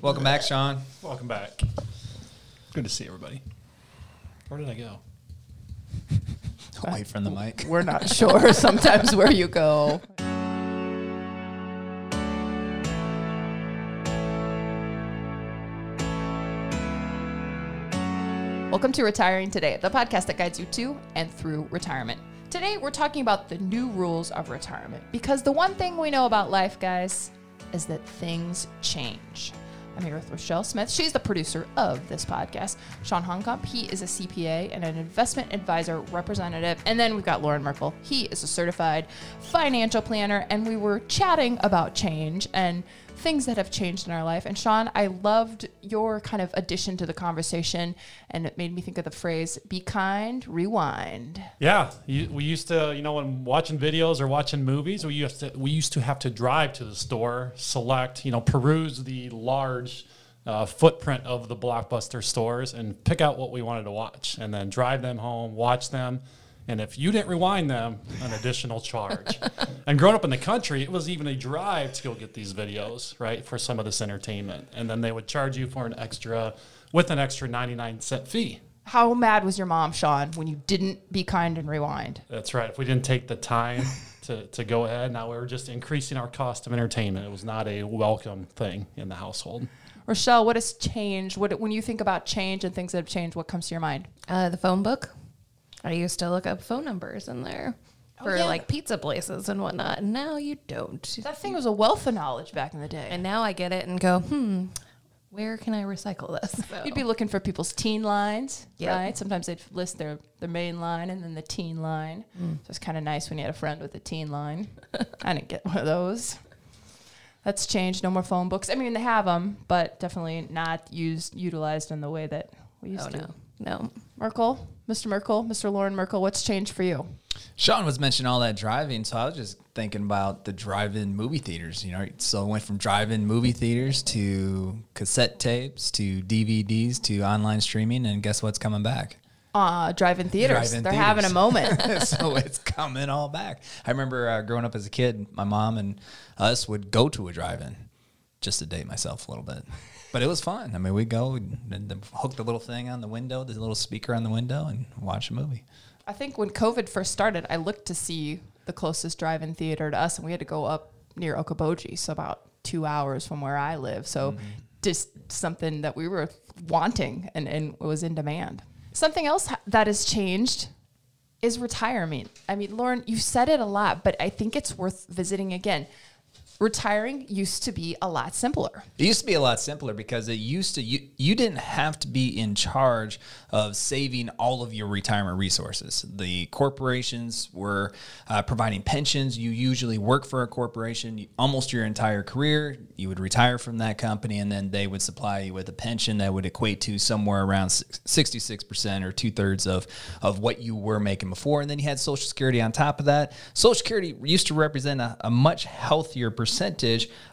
Welcome back, Sean. Welcome back. Good to see everybody. Where did I go? Away from the mic. We're not sure sometimes where you go. Welcome to Retiring Today, the podcast that guides you to and through retirement. Today, we're talking about the new rules of retirement because the one thing we know about life, guys, is that things change. I'm here with Rochelle Smith. She's the producer of this podcast. Sean Honkamp, he is a CPA and an investment advisor representative. And then we've got Loren Merkle. He is a certified financial planner. And we were chatting about change and things that have changed in our life. And Sean, I loved your kind of addition to the conversation, and it made me think of the phrase "be kind, rewind." Yeah, you, we used to, you know, when watching videos or watching movies, we used to we used to have to drive to the store, select, you know, peruse the large uh, footprint of the blockbuster stores, and pick out what we wanted to watch, and then drive them home, watch them. And if you didn't rewind them, an additional charge. and growing up in the country, it was even a drive to go get these videos, right, for some of this entertainment. And then they would charge you for an extra, with an extra 99 cent fee. How mad was your mom, Sean, when you didn't be kind and rewind? That's right. If we didn't take the time to, to go ahead, now we were just increasing our cost of entertainment. It was not a welcome thing in the household. Rochelle, what has changed? What when you think about change and things that have changed, what comes to your mind? Uh, the phone book. I used to look up phone numbers in there for yeah. like pizza places and whatnot. And now you don't. That thing was a wealth of knowledge back in the day. And now I get it and go, hmm, where can I recycle this? So. You'd be looking for people's teen lines, Yep. right? Sometimes they'd list their, their main line and then the teen line. So it's kind of nice when you had a friend with a teen line. I didn't get one of those. That's changed. No more phone books. I mean, they have them, but definitely not used, utilized in the way that we used oh, to. no. No. Merkle, Mr. Merkle, Mr. Loren Merkle, what's changed for you? Sean was mentioning all that driving, so I was just thinking about the drive-in movie theaters. You know, so I went from drive-in movie theaters to cassette tapes to DVDs to online streaming, and guess what's coming back? Uh, drive-in theaters. Drive-in They're theaters. having a moment. so it's coming all back. I remember uh, growing up as a kid, my mom and us would go to a drive-in just to date myself a little bit. But it was fun. I mean, we'd go and hook the little thing on the window, the little speaker on the window, and watch a movie. I think when COVID first started, I looked to see the closest drive-in theater to us, and we had to go up near Okoboji, so about two hours from where I live. So mm-hmm. just something that we were wanting and, and was in demand. Something else ha- that has changed is retirement. I mean, Loren, you said it a lot, but I think it's worth visiting again. Retiring used to be a lot simpler. It used to be a lot simpler because it used to you you didn't have to be in charge of saving all of your retirement resources. The corporations were uh, providing pensions. You usually work for a corporation almost your entire career. You would retire from that company, and then they would supply you with a pension that would equate to somewhere around sixty six percent or two thirds of of what you were making before. And then you had Social Security on top of that. Social Security used to represent a, a much healthier percentage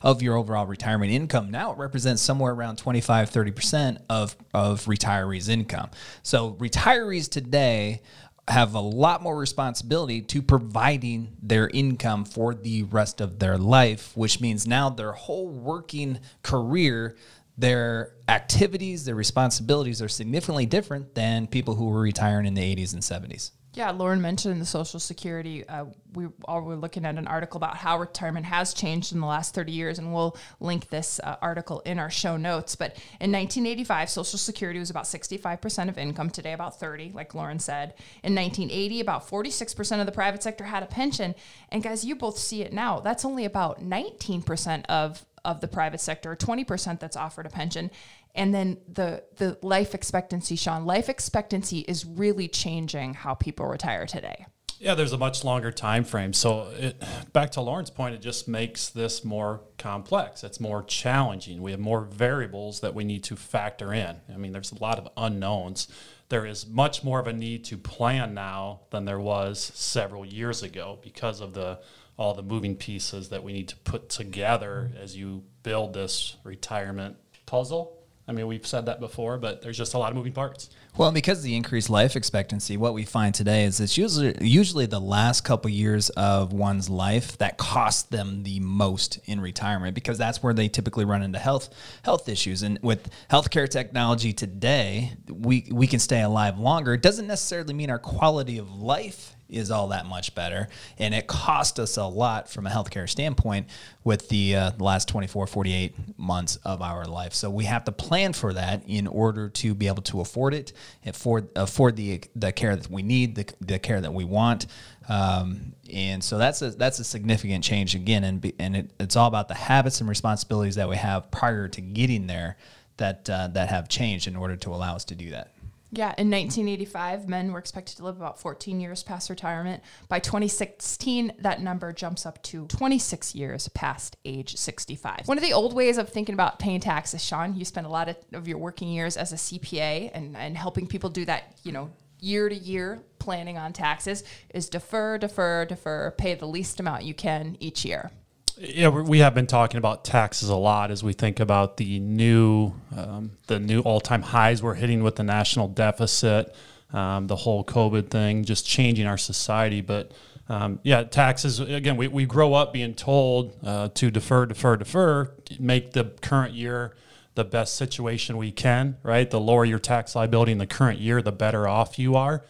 of your overall retirement income. Now it represents somewhere around 25, 30% of, of retirees' income. So retirees today have a lot more responsibility to providing their income for the rest of their life, which means now their whole working career, their activities, their responsibilities are significantly different than people who were retiring in the 80s and 70s. Yeah, Loren mentioned the Social Security. Uh, we all were looking at an article about how retirement has changed in the last 30 years, and we'll link this uh, article in our show notes. But in 1985, Social Security was about 65% of income. Today, about 30, like Loren said. In 1980, about 46% of the private sector had a pension. And guys, you both see it now. That's only about 19% of of the private sector, 20% that's offered a pension. And then the the life expectancy, Sean, life expectancy is really changing how people retire today. Yeah, there's a much longer time frame. So it, back to Loren's point, it just makes this more complex. It's more challenging. We have more variables that we need to factor in. I mean, there's a lot of unknowns. There is much more of a need to plan now than there was several years ago because of the all the moving pieces that we need to put together as you build this retirement puzzle. I mean, we've said that before, but there's just a lot of moving parts. Well, because of the increased life expectancy, what we find today is it's usually usually the last couple years of one's life that cost them the most in retirement because that's where they typically run into health health issues. And with healthcare technology today, we we can stay alive longer. It doesn't necessarily mean our quality of life is all that much better. And it cost us a lot from a healthcare standpoint with the uh, last 24, 48 months of our life. So we have to plan for that in order to be able to afford it, afford, afford the, the care that we need, the, the care that we want. Um, and so that's a, that's a significant change again. And, be, and it, it's all about the habits and responsibilities that we have prior to getting there that, uh, that have changed in order to allow us to do that. Yeah, in 1985, men were expected to live about 14 years past retirement. By 2016, that number jumps up to 26 years past age 65. One of the old ways of thinking about paying taxes, Sean, you spent a lot of, of your working years as a CPA and, and helping people do that, you know, year to year planning on taxes, is defer, defer, defer, pay the least amount you can each year yeah, we have been talking about taxes a lot as we think about the new um, the new all time highs we're hitting with the national deficit, um, the whole COVID thing, just changing our society. But um, yeah, taxes again. We, we grow up being told uh, to defer, defer, defer, make the current year the best situation we can. Right, the lower your tax liability in the current year, the better off you are.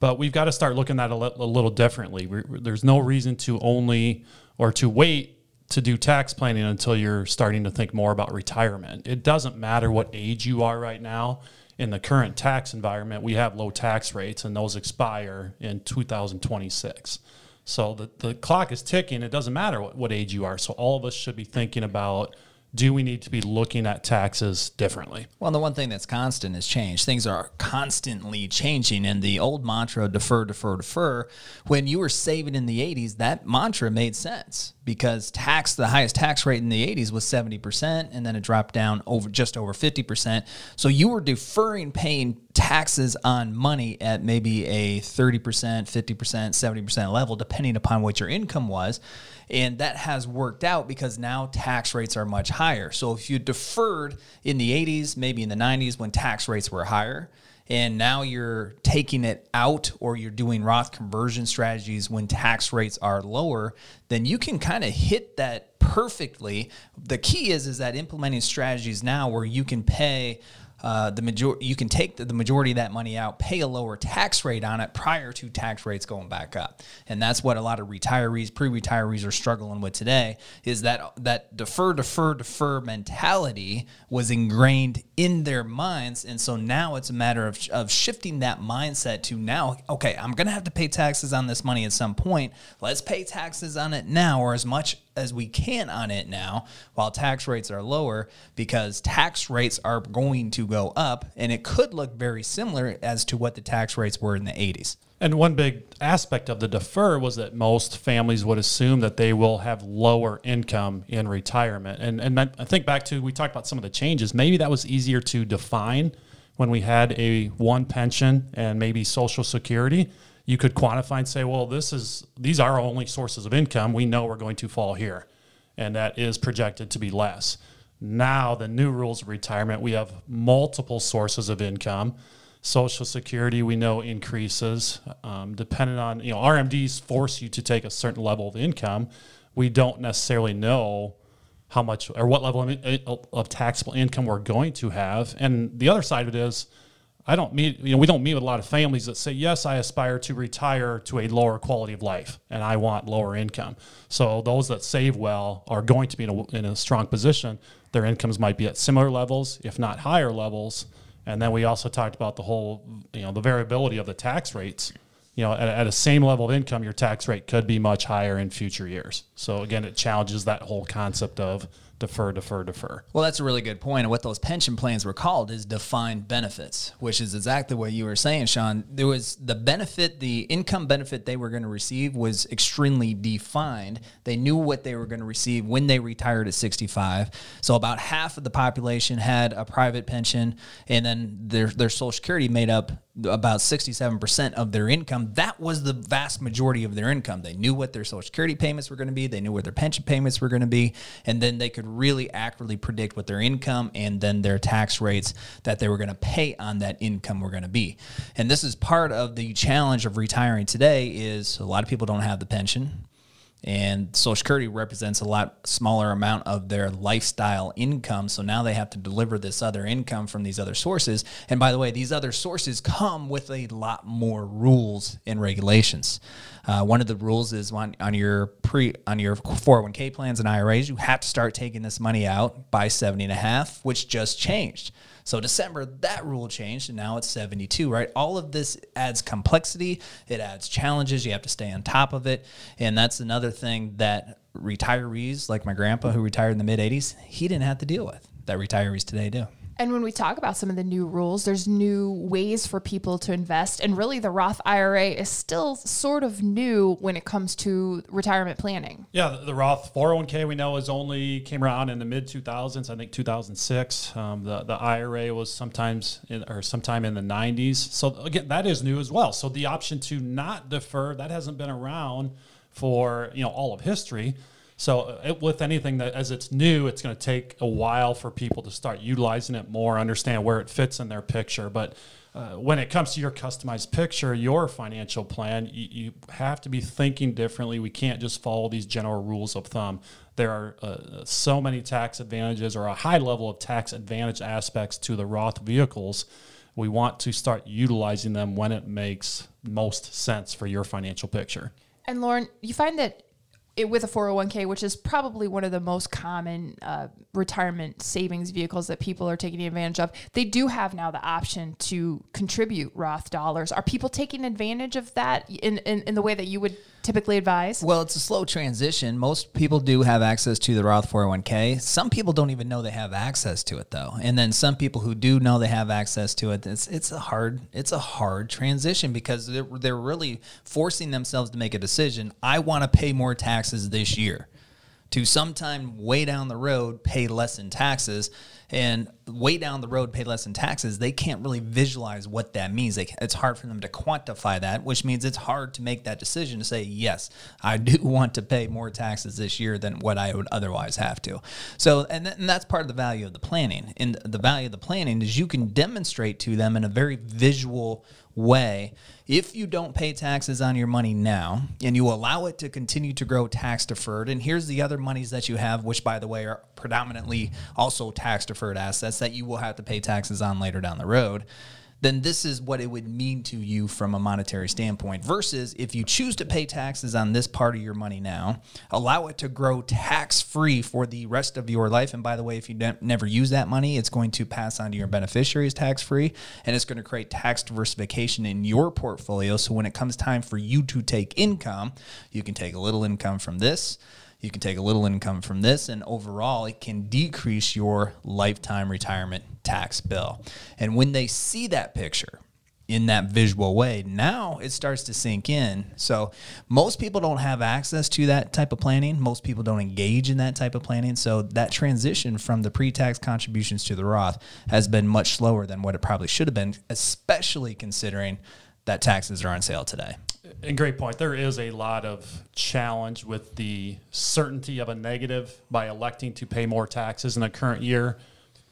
But we've got to start looking at it a, little differently. We're, there's no reason to only or to wait to do tax planning until you're starting to think more about retirement. It doesn't matter what age you are right now. In the current tax environment, we have low tax rates and those expire in 2026. So the, the clock is ticking. It doesn't matter what, what age you are. So all of us should be thinking about do we need to be looking at taxes differently? Well, the one thing that's constant is change. Things are constantly changing. And the old mantra, defer, defer, defer, when you were saving in the 80s, that mantra made sense because tax, the highest tax rate in the 80s was 70%, and then it dropped down over just over 50%. So you were deferring paying taxes on money at maybe a 30%, 50%, 70% level, depending upon what your income was. And that has worked out because now tax rates are much higher. So if you deferred in the 80s, maybe in the 90s when tax rates were higher, and now you're taking it out or you're doing Roth conversion strategies when tax rates are lower, then you can kind of hit that perfectly. The key is is that implementing strategies now where you can pay uh, the major you can take the, the, majority of that money out, pay a lower tax rate on it prior to tax rates going back up, and that's what a lot of retirees, pre-retirees, are struggling with today. Is that that defer, defer, defer mentality was ingrained in their minds, and so now it's a matter of of shifting that mindset to now. Okay, I'm gonna have to pay taxes on this money at some point. Let's pay taxes on it now, or as much as we can on it now while tax rates are lower because tax rates are going to go up and it could look very similar as to what the tax rates were in the 80s. And one big aspect of the defer was that most families would assume that they will have lower income in retirement. And and I think back to we talked about some of the changes. Maybe that was easier to define when we had a one pension and maybe social security you could quantify and say, well, this is these are our only sources of income. We know we're going to fall here, and that is projected to be less. Now, the new rules of retirement, we have multiple sources of income. Social Security, we know increases um, depending on you know RMDs force you to take a certain level of income. We don't necessarily know how much or what level of, of taxable income we're going to have. And the other side of it is I don't meet, you know, we don't meet with a lot of families that say, yes, I aspire to retire to a lower quality of life and I want lower income. So those that save well are going to be in a, in a strong position. Their incomes might be at similar levels, if not higher levels. And then we also talked about the whole, you know, the variability of the tax rates. You know, at, at a same level of income, your tax rate could be much higher in future years. So again, it challenges that whole concept of defer, defer, defer. Well, that's a really good point. And what those pension plans were called is defined benefits, which is exactly what you were saying, Sean. There was the benefit, the income benefit they were going to receive was extremely defined. They knew what they were going to receive when they retired at 65. So about half of the population had a private pension, and then their their Social Security made up about 67% of their income. That was the vast majority of their income. They knew what their Social Security payments were going to be, they knew what their pension payments were going to be, and then they could really accurately predict what their income and then their tax rates that they were going to pay on that income were going to be. And this is part of the challenge of retiring today is a lot of people don't have the pension and social security represents a lot smaller amount of their lifestyle income. So now they have to deliver this other income from these other sources. And by the way these other sources come with a lot more rules and regulations. Uh, one of the rules is on, on your pre on your 401k plans and iras you have to start taking this money out by 70 and a half which just changed so December, that rule changed, and now it's 72, right? All of this adds complexity, it adds challenges. You have to stay on top of it. And that's another thing that retirees, like my grandpa who retired in the mid 80s, he didn't have to deal with that retirees today do. And when we talk about some of the new rules, there's new ways for people to invest. And really, the Roth IRA is still sort of new when it comes to retirement planning. Yeah, the, Roth 401k we know is only came around in the mid 2000s. I think 2006. Um, the the IRA was sometimes in, or sometime in the 90s. So again, that is new as well. So the option to not defer that hasn't been around for you know all of history. So uh, it, with anything that as it's new, it's going to take a while for people to start utilizing it more, understand where it fits in their picture. But uh, when it comes to your customized picture, your financial plan, you, you, have to be thinking differently. We can't just follow these general rules of thumb. There are uh, so many tax advantages or a high level of tax advantage aspects to the Roth vehicles. We want to start utilizing them when it makes most sense for your financial picture. And Loren, you find that it, with a 401k, which is probably one of the most common uh, retirement savings vehicles that people are taking advantage of, they do have now the option to contribute Roth dollars. Are people taking advantage of that in, in, in the way that you would typically advise? Well, it's a slow transition. Most people do have access to the Roth 401k. Some people don't even know they have access to it though. And then some people who do know they have access to it, it's it's a hard it's a hard transition because they're, they're really forcing themselves to make a decision. I want to pay more taxes this year to sometime way down the road pay less in taxes. And way down the road pay less in taxes they can't really visualize what that means. They, it's hard for them to quantify that which means it's hard to make that decision to say yes i do want to pay more taxes this year than what i would otherwise have to. So and, th- and that's part of the value of the planning. And the value of the planning is you can demonstrate to them in a very visual way if you don't pay taxes on your money now and you allow it to continue to grow tax deferred and here's the other monies that you have which by the way are predominantly also tax deferred assets that you will have to pay taxes on later down the road then this is what it would mean to you from a monetary standpoint. Versus if you choose to pay taxes on this part of your money now, allow it to grow tax free for the rest of your life. And by the way, if you never use that money, it's going to pass on to your beneficiaries tax free and it's going to create tax diversification in your portfolio. So when it comes time for you to take income, you can take a little income from this you can take a little income from this, and overall, it can decrease your lifetime retirement tax bill. And when they see that picture, in that visual way, now it starts to sink in. So, most people don't have access to that type of planning. Most people don't engage in that type of planning. So, that transition from the pre tax contributions to the Roth has been much slower than what it probably should have been, especially considering that taxes are on sale today and great point. There is a lot of challenge with the certainty of a negative by electing to pay more taxes in the current year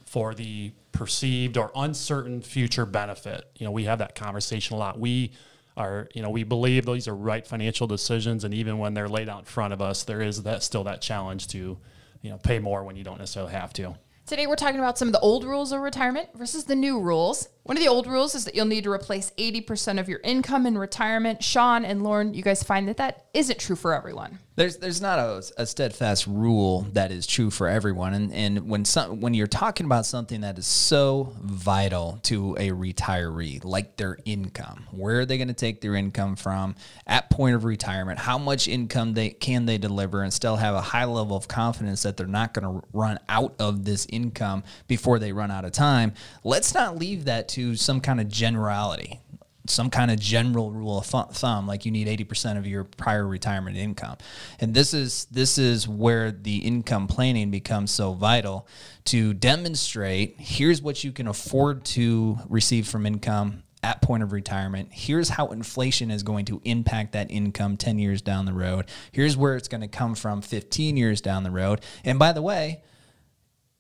for the perceived or uncertain future benefit. You know, we have that conversation a lot. We are, you know, we believe these are right financial decisions, and even when they're laid out in front of us, there is that still that challenge to, you know, pay more when you don't necessarily have to. Today, we're talking about some of the old rules of retirement versus the new rules. One of the old rules is that you'll need to replace 80% of your income in retirement. Sean and Loren, you guys find that that isn't true for everyone. There's there's not a, a steadfast rule that is true for everyone, and and when some when you're talking about something that is so vital to a retiree, like their income, where are they going to take their income from at point of retirement? How much income they can they deliver and still have a high level of confidence that they're not going to run out of this income before they run out of time? Let's not leave that to some kind of generality some kind of general rule of thumb like you need 80% of your prior retirement income. And this is this is where the income planning becomes so vital to demonstrate here's what you can afford to receive from income at point of retirement. Here's how inflation is going to impact that income 10 years down the road. Here's where it's going to come from 15 years down the road. And by the way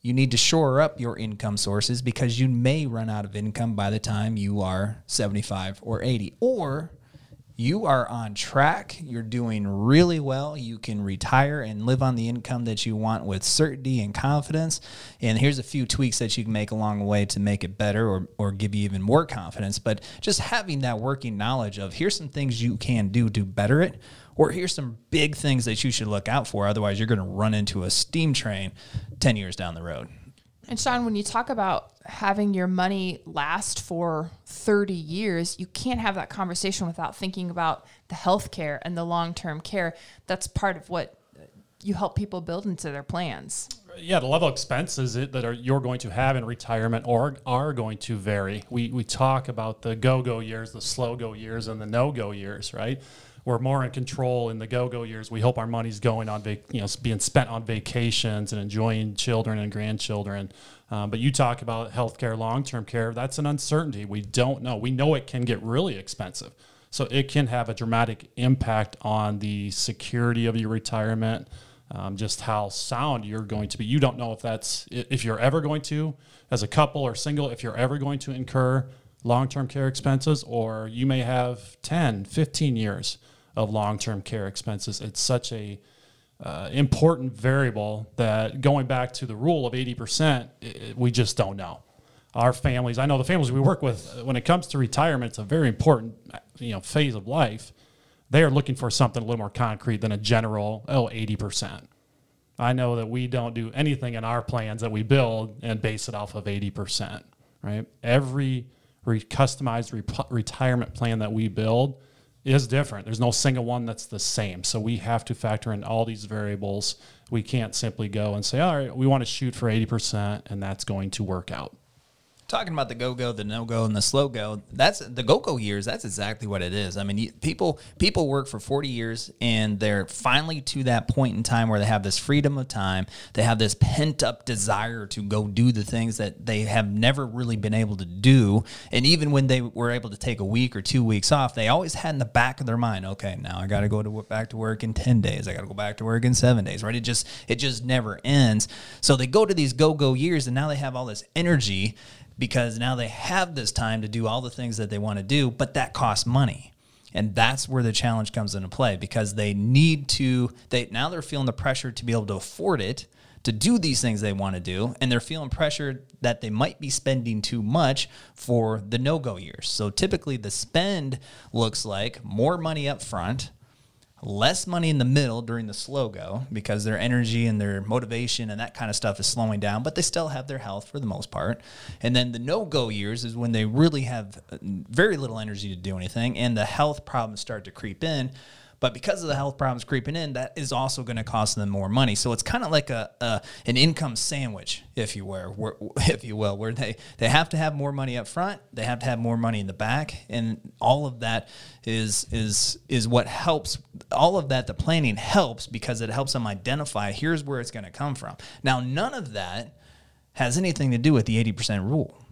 you need to shore up your income sources because you may run out of income by the time you are 75 or 80. Or you are on track, you're doing really well, you can retire and live on the income that you want with certainty and confidence. And here's a few tweaks that you can make along the way to make it better or, or give you even more confidence. But just having that working knowledge of here's some things you can do to better it or here's some big things that you should look out for. Otherwise, you're going to run into a steam train 10 years down the road. And Sean, when you talk about having your money last for 30 years, you can't have that conversation without thinking about the health care and the long term care. That's part of what you help people build into their plans. Yeah, the level of expenses that are you're going to have in retirement or are going to vary. We we talk about the go go years, the slow go years, and the no go years, right? We're more in control in the go-go years. We hope our money's going on, you know, being spent on vacations and enjoying children and grandchildren. Um, but you talk about healthcare, long-term care. That's an uncertainty. We don't know. We know it can get really expensive, so it can have a dramatic impact on the security of your retirement. Um, just how sound you're going to be. You don't know if that's if you're ever going to, as a couple or single, if you're ever going to incur long-term care expenses, or you may have 10, 15 years of long-term care expenses. It's such a uh, important variable that going back to the rule of 80%, it, we just don't know. Our families, I know the families we work with, uh, when it comes to retirement, it's a very important you know phase of life. They are looking for something a little more concrete than a general, oh, 80%. I know that we don't do anything in our plans that we build and base it off of 80%, right? Every re- customized re- retirement plan that we build is different. There's no single one that's the same. So we have to factor in all these variables. We can't simply go and say, all right, we want to shoot for 80% and that's going to work out talking about the go go, the no go, and the slow go. That's the go go years. That's exactly what it is. I mean, people people work for forty years, and they're finally to that point in time where they have this freedom of time. They have this pent up desire to go do the things that they have never really been able to do. And even when they were able to take a week or two weeks off, they always had in the back of their mind, okay, now I got to go to back to work in ten days. I got to go back to work in seven days. Right? It just it just never ends. So they go to these go go years, and now they have all this energy because now they have this time to do all the things that they want to do, but that costs money. And that's where the challenge comes into play because they need to they now they're feeling the pressure to be able to afford it to do these things they want to do and they're feeling pressure that they might be spending too much for the no-go years. So typically the spend looks like more money up front less money in the middle during the slow go because their energy and their motivation and that kind of stuff is slowing down, but they still have their health for the most part. And then the no go years is when they really have very little energy to do anything and the health problems start to creep in. But because of the health problems creeping in, that is also going to cost them more money. So it's kind of like a, a, an income sandwich, if you will, where, if you will, where they they have to have more money up front, they have to have more money in the back, and all of that is is is what helps. All of that, the planning helps because it helps them identify here's where it's going to come from. Now, none of that has anything to do with the eighty percent rule,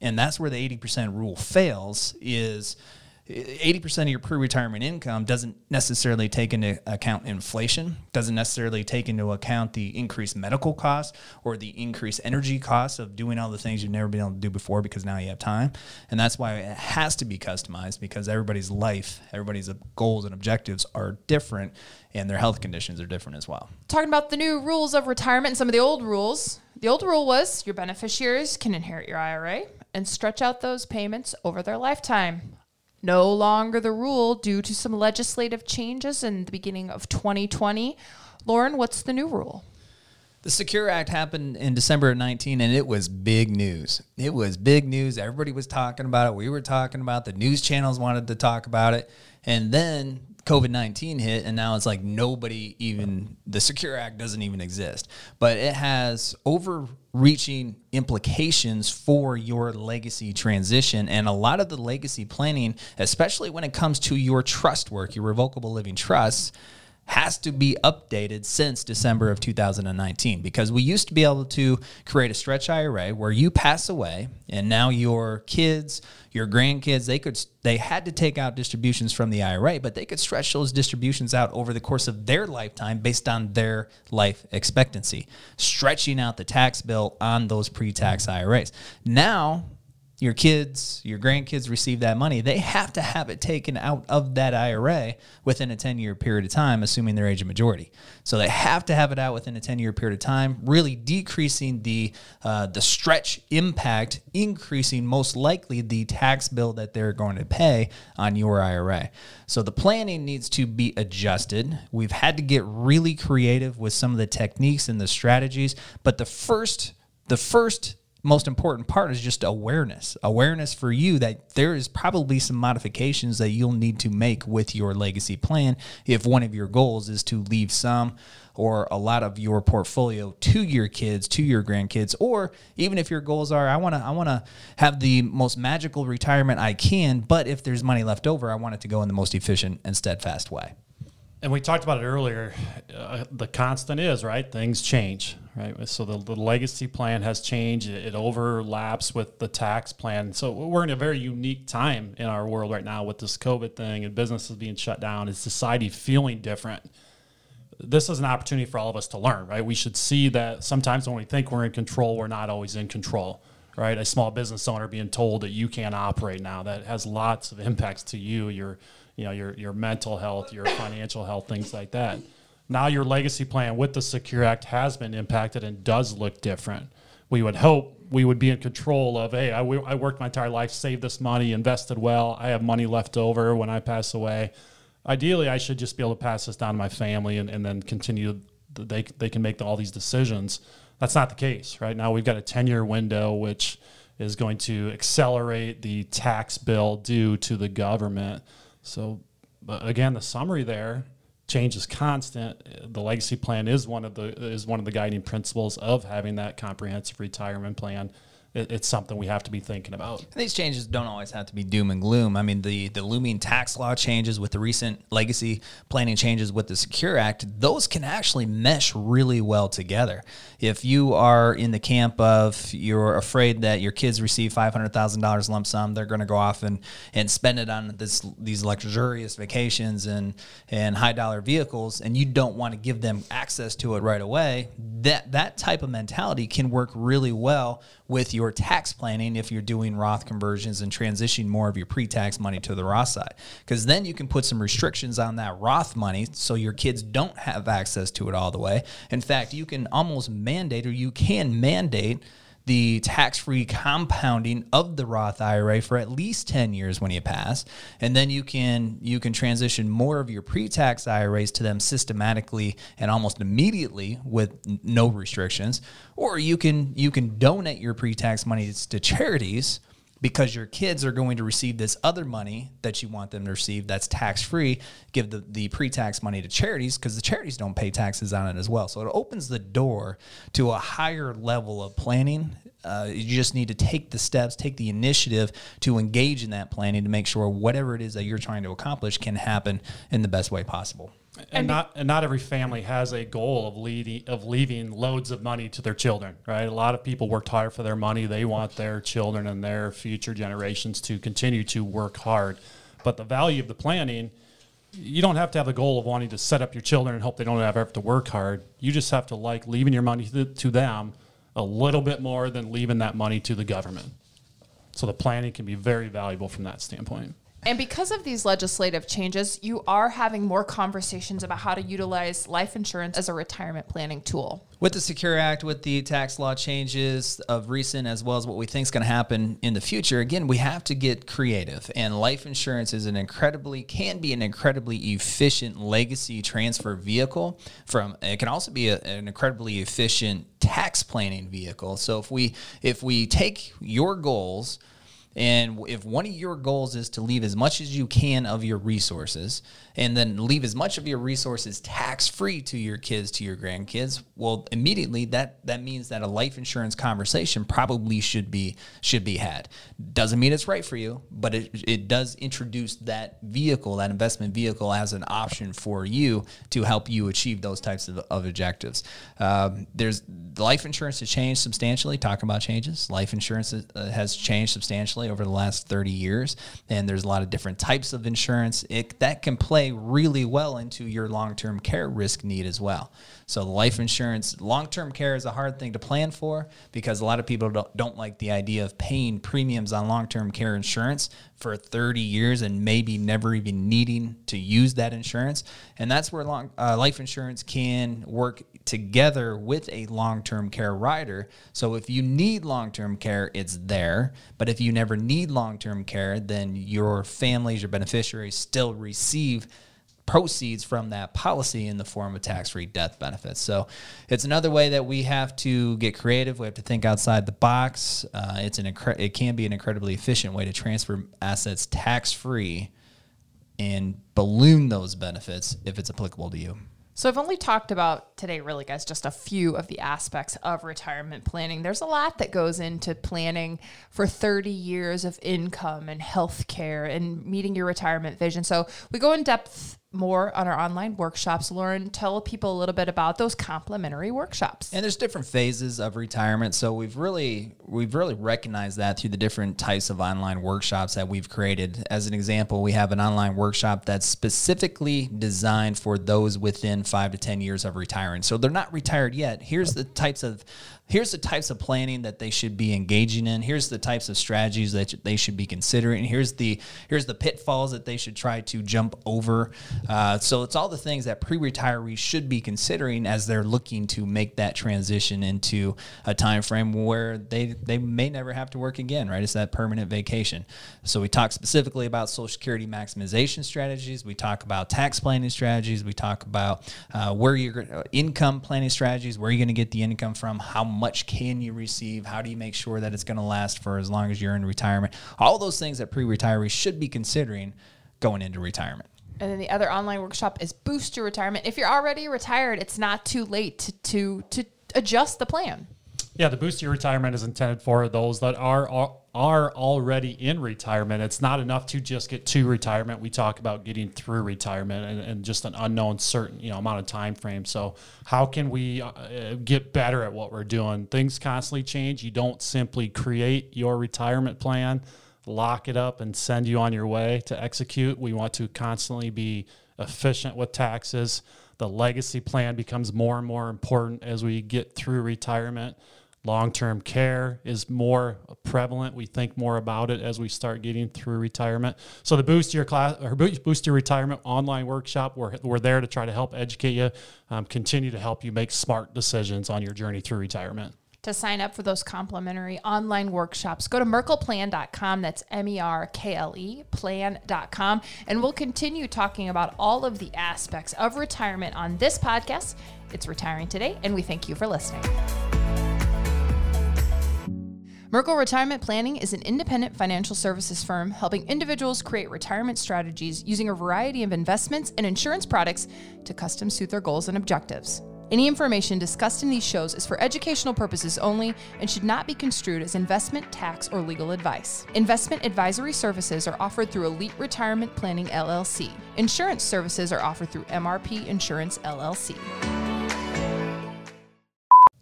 and that's where the eighty percent rule fails. Is 80% of your pre-retirement income doesn't necessarily take into account inflation doesn't necessarily take into account the increased medical costs or the increased energy costs of doing all the things you've never been able to do before because now you have time. And that's why it has to be customized because everybody's life everybody's goals and objectives are different and their health conditions are different as well. Talking about the new rules of retirement and some of the old rules the old rule was your beneficiaries can inherit your ira and stretch out those payments over their lifetime no longer the rule due to some legislative changes in the beginning of 2020. Loren, what's the new rule? The Secure Act happened in December of 19 and it was big news. It was big news. Everybody was talking about it. We were talking about it. The news channels wanted to talk about it. And then COVID 19 hit, and now it's like nobody even, the Secure Act doesn't even exist. But it has overreaching implications for your legacy transition. And a lot of the legacy planning, especially when it comes to your trust work, your revocable living trusts, has to be updated since December of 2019 because we used to be able to create a stretch IRA where you pass away and now your kids, your grandkids, they could they had to take out distributions from the IRA, but they could stretch those distributions out over the course of their lifetime based on their life expectancy, stretching out the tax bill on those pre-tax IRAs. Now your kids, your grandkids receive that money, they have to have it taken out of that IRA within a 10 year period of time, assuming their age of majority. So they have to have it out within a 10 year period of time, really decreasing the, uh, the stretch impact, increasing most likely the tax bill that they're going to pay on your IRA. So the planning needs to be adjusted. We've had to get really creative with some of the techniques and the strategies, but the first, the first most important part is just awareness. Awareness for you that there is probably some modifications that you'll need to make with your legacy plan if one of your goals is to leave some or a lot of your portfolio to your kids, to your grandkids, or even if your goals are I want to I want to have the most magical retirement I can, but if there's money left over, I want it to go in the most efficient and steadfast way. And we talked about it earlier. Uh, the constant is right; things change, right? So the, the legacy plan has changed. It, it, overlaps with the tax plan. So we're in a very unique time in our world right now with this COVID thing and businesses being shut down. Is society feeling different? This is an opportunity for all of us to learn, right? We should see that sometimes when we think we're in control, we're not always in control right? A small business owner being told that you can't operate now that has lots of impacts to you, your you know your your mental health, your financial health, things like that. Now your legacy plan with the Secure Act has been impacted and does look different. We would hope we would be in control of, hey, I, w- I worked my entire life, saved this money, invested well, I have money left over when I pass away. Ideally, I should just be able to pass this down to my family and, and then continue. They, they can make all these decisions. That's not the case. Right now, we've got a 10 year window, which is going to accelerate the tax bill due to the government. So, again, the summary there change is constant. The legacy plan is one of the is one of the guiding principles of having that comprehensive retirement plan it, it's something we have to be thinking about. And these changes don't always have to be doom and gloom. I mean, the the looming tax law changes with the recent legacy planning changes with the Secure Act, those can actually mesh really well together. If you are in the camp of you're afraid that your kids receive five hundred thousand dollars lump sum, they're going to go off and and spend it on this these luxurious vacations and and high dollar vehicles, and you don't want to give them access to it right away. That that type of mentality can work really well with your tax planning if you're doing Roth conversions and transitioning more of your pre tax money to the Roth side. Because then you can put some restrictions on that Roth money so your kids don't have access to it all the way. In fact, you can almost mandate or you can mandate the tax-free compounding of the Roth IRA for at least 10 years when you pass and then you can you can transition more of your pre-tax IRAs to them systematically and almost immediately with no restrictions or you can you can donate your pre-tax monies to charities because your kids are going to receive this other money that you want them to receive that's tax free. Give the, the pre tax money to charities because the charities don't pay taxes on it as well. So it opens the door to a higher level of planning. Uh, you just need to take the steps, take the initiative to engage in that planning to make sure whatever it is that you're trying to accomplish can happen in the best way possible and not and not every family has a goal of leading of leaving loads of money to their children right? A lot of people worked hard for their money. They want their children and their future generations to continue to work hard. But the value of the planning you don't have to have the goal of wanting to set up your children and hope they don't ever have to work hard. You just have to like leaving your money to them a little bit more than leaving that money to the government. So the planning can be very valuable from that standpoint and because of these legislative changes, you are having more conversations about how to utilize life insurance as a retirement planning tool. With the Secure Act, with the tax law changes of recent, as well as what we think is going to happen in the future, again, we have to get creative. And life insurance is an incredibly, can be an incredibly efficient legacy transfer vehicle. From it can also be a, an incredibly efficient tax planning vehicle. So if we if we take your goals And if one of your goals is to leave as much as you can of your resources and then leave as much of your resources tax free to your kids, to your grandkids, well, immediately that, that means that a life insurance conversation probably should be should be had. Doesn't mean it's right for you, but it, it does introduce that vehicle, that investment vehicle, as an option for you to help you achieve those types of, of objectives. Um, there's life insurance has changed substantially. Talking about changes, life insurance uh, has changed substantially over the last 30 years, and there's a lot of different types of insurance. It, that can play really well into your long-term care risk need as well. So life insurance, long-term care is a hard thing to plan for because a lot of people don't, don't like the idea of paying premiums on long-term care insurance for 30 years and maybe never even needing to use that insurance. And that's where long, uh, life insurance can work together with a long-term care rider. So if you need long-term care, it's there. But if you never need long-term care, then your families, your beneficiaries still receive proceeds from that policy in the form of tax-free death benefits. So it's another way that we have to get creative. We have to think outside the box. Uh, it's an incre- it can be an incredibly efficient way to transfer assets tax-free and balloon those benefits if it's applicable to you. So I've only talked about today, really, guys, just a few of the aspects of retirement planning. There's a lot that goes into planning for 30 years of income and health care and meeting your retirement vision. So we go in depth more on our online workshops. Loren, tell people a little bit about those complimentary workshops. And there's different phases of retirement, so we've really we've really recognized that through the different types of online workshops that we've created. As an example, we have an online workshop that's specifically designed for those within 5 to 10 years of retiring. So they're not retired yet. Here's the types of here's the types of planning that they should be engaging in. Here's the types of strategies that they should be considering. Here's the here's the pitfalls that they should try to jump over. Uh, so it's all the things that pre-retirees should be considering as they're looking to make that transition into a time frame where they they may never have to work again right? It's that permanent vacation. So we talk specifically about social security maximization strategies. We talk about tax planning strategies. We talk about uh, where your uh, income planning strategies where you're going to get the income from how much can you receive? How do you make sure that it's going to last for as long as you're in retirement? All those things that pre-retirees should be considering going into retirement. And then the other online workshop is Boost Your Retirement. If you're already retired, it's not too late to to, to adjust the plan. Yeah, the Boost Your Retirement is intended for those that are, are are already in retirement. It's not enough to just get to retirement. We talk about getting through retirement and, and just an unknown certain you know amount of time frame. So how can we uh, get better at what we're doing? Things constantly change. You don't simply create your retirement plan, lock it up, and send you on your way to execute. We want to constantly be efficient with taxes. The legacy plan becomes more and more important as we get through retirement. Long term care is more prevalent. We think more about it as we start getting through retirement. So the Boost Your Class or Boost Your Retirement online workshop, we're, we're there to try to help educate you, um, continue to help you make smart decisions on your journey through retirement. To sign up for those complimentary online workshops, go to merkleplan.com. That's M E R K L E plan.com. And we'll continue talking about all of the aspects of retirement on this podcast. It's Retiring Today, and we thank you for listening. Merkle Retirement Planning is an independent financial services firm helping individuals create retirement strategies using a variety of investments and insurance products to custom suit their goals and objectives. Any information discussed in these shows is for educational purposes only and should not be construed as investment, tax, or legal advice. Investment advisory services are offered through Elite Retirement Planning LLC. Insurance services are offered through MRP Insurance LLC.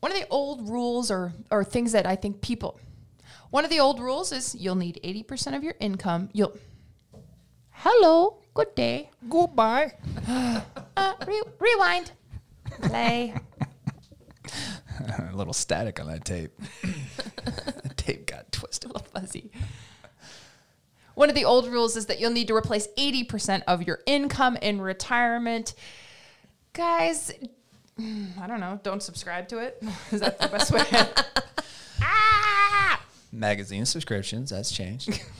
One of the old rules or, or things that I think people, one of the old rules is you'll need 80% of your income. You'll, hello, good day. Goodbye. Uh, re- rewind. Play. a little static on that tape. the tape got twisted. a little fuzzy. One of the old rules is that you'll need to replace 80% of your income in retirement. Guys, I don't know. Don't subscribe to it. Is that the best way? ah! Magazine subscriptions, that's changed.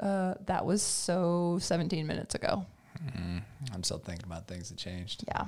Uh, that was so 17 minutes ago. I'm still thinking about things that changed. Yeah.